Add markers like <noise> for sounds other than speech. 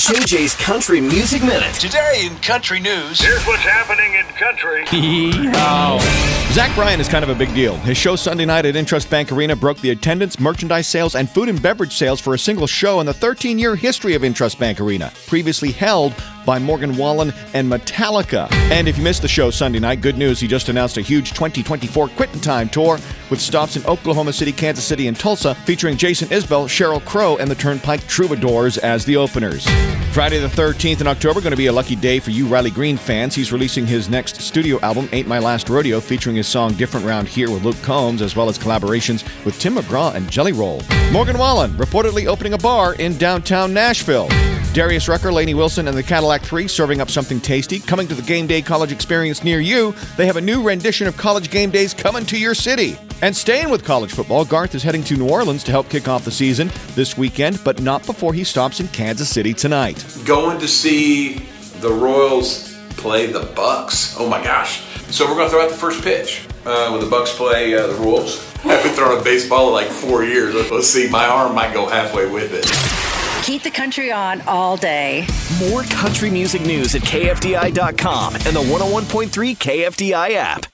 JJ's Country Music Minute. Today in country news. Here's what's happening in country. Zach Bryan is kind of a big deal. His show Sunday night at Intrust Bank Arena broke the attendance, merchandise sales, and food and beverage sales for a single show in the 13 year history of Intrust Bank Arena, previously held by Morgan Wallen and Metallica. And if you missed the show Sunday night, good news, he just announced a huge 2024 Quitting Time tour with stops in Oklahoma City, Kansas City, and Tulsa, featuring Jason Isbell, Sheryl Crow, and the Turnpike Troubadours as the openers. Friday the 13th in October, going to be a lucky day for you Riley Green fans. He's releasing his next studio album, Ain't My Last Rodeo, featuring his song Different Round Here with Luke Combs, as well as collaborations with Tim McGraw and Jelly Roll. Morgan Wallen reportedly opening a bar in downtown Nashville. Darius Rucker, Lainey Wilson, and the Cadillac 3 serving up something tasty. Coming to the Game Day College experience near you, they have a new rendition of College Game Days coming to your city. And staying with college football, Garth is heading to New Orleans to help kick off the season this weekend, but not before he stops in Kansas City tonight. Going to see the Royals play the Bucks. Oh my gosh! So we're going to throw out the first pitch uh, when the Bucks play uh, the Royals. <laughs> I haven't thrown a baseball in like four years. Let's see, my arm might go halfway with it. Keep the country on all day. More country music news at KFDI.com and the 101.3 KFDI app.